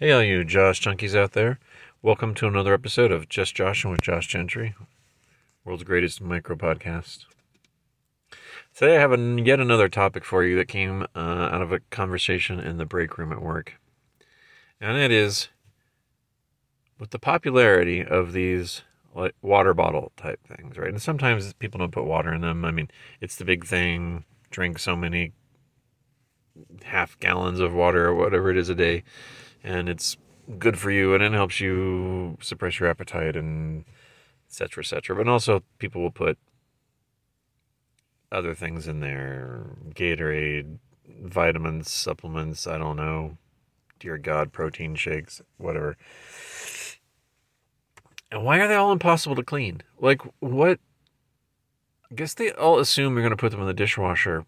Hey, all you Josh junkies out there. Welcome to another episode of Just Joshing with Josh Gentry, world's greatest micro podcast. Today, I have an, yet another topic for you that came uh, out of a conversation in the break room at work. And it is with the popularity of these water bottle type things, right? And sometimes people don't put water in them. I mean, it's the big thing drink so many half gallons of water or whatever it is a day and it's good for you and it helps you suppress your appetite and etc etc but also people will put other things in there gatorade vitamins supplements i don't know dear god protein shakes whatever. And why are they all impossible to clean? Like what i guess they all assume you're going to put them in the dishwasher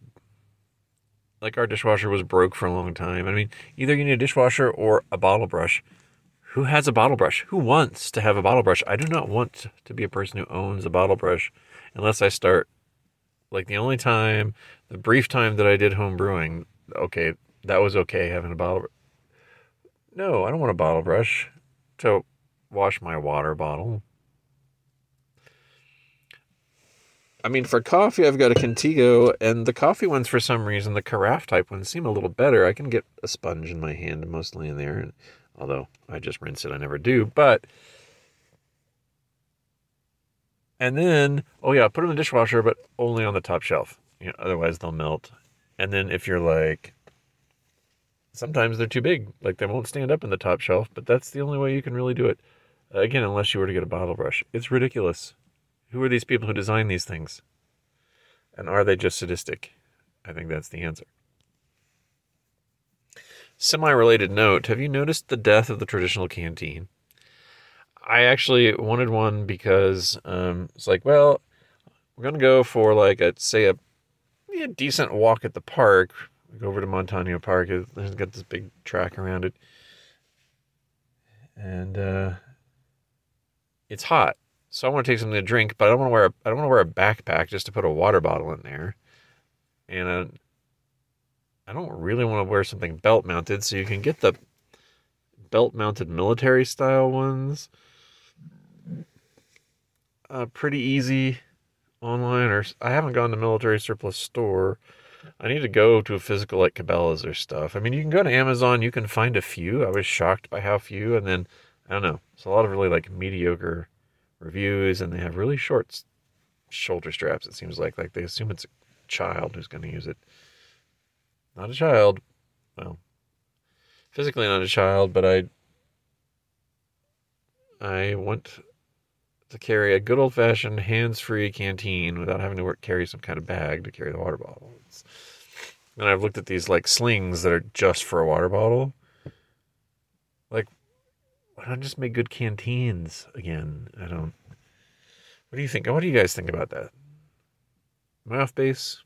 like our dishwasher was broke for a long time. I mean, either you need a dishwasher or a bottle brush. Who has a bottle brush? Who wants to have a bottle brush? I do not want to be a person who owns a bottle brush unless I start like the only time, the brief time that I did home brewing, okay, that was okay having a bottle. No, I don't want a bottle brush to wash my water bottle. I mean, for coffee, I've got a Contigo, and the coffee ones, for some reason, the carafe type ones seem a little better. I can get a sponge in my hand mostly in there, although I just rinse it, I never do. But, and then, oh yeah, put them in the dishwasher, but only on the top shelf. You know, otherwise, they'll melt. And then if you're like, sometimes they're too big, like they won't stand up in the top shelf, but that's the only way you can really do it. Again, unless you were to get a bottle brush. It's ridiculous. Who are these people who design these things? And are they just sadistic? I think that's the answer. Semi related note Have you noticed the death of the traditional canteen? I actually wanted one because um, it's like, well, we're going to go for like a, say, a, decent walk at the park. We go over to Montano Park. It's got this big track around it. And uh, it's hot. So I want to take something to drink, but I don't want to wear a, I don't want to wear a backpack just to put a water bottle in there. And uh, I don't really want to wear something belt mounted, so you can get the belt mounted military style ones. Uh, pretty easy online, or I haven't gone to military surplus store. I need to go to a physical like Cabela's or stuff. I mean, you can go to Amazon, you can find a few. I was shocked by how few, and then I don't know. It's a lot of really like mediocre reviews, and they have really short shoulder straps. It seems like like they assume it's a child who's going to use it. Not a child. Well, physically not a child, but I I want to carry a good old fashioned hands free canteen without having to work, carry some kind of bag to carry the water bottle. And I've looked at these like slings that are just for a water bottle. Why not just make good canteens again? I don't. What do you think? What do you guys think about that? Am I off base?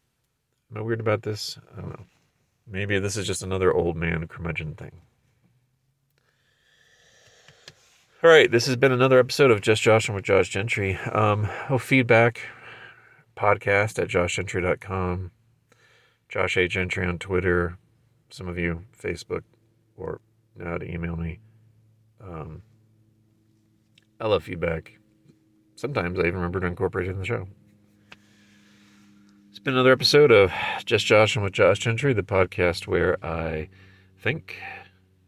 Am I weird about this? I don't know. Maybe this is just another old man curmudgeon thing. All right, this has been another episode of Just Joshing with Josh Gentry. Um, oh, feedback podcast at joshgentry.com. Josh A. Gentry on Twitter. Some of you, Facebook, or how to email me. Um, I love feedback. Sometimes I even remember to incorporate it in the show. It's been another episode of Just Joshing with Josh Gentry, the podcast where I think,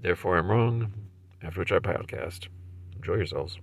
therefore I'm wrong, after which I podcast. Enjoy yourselves.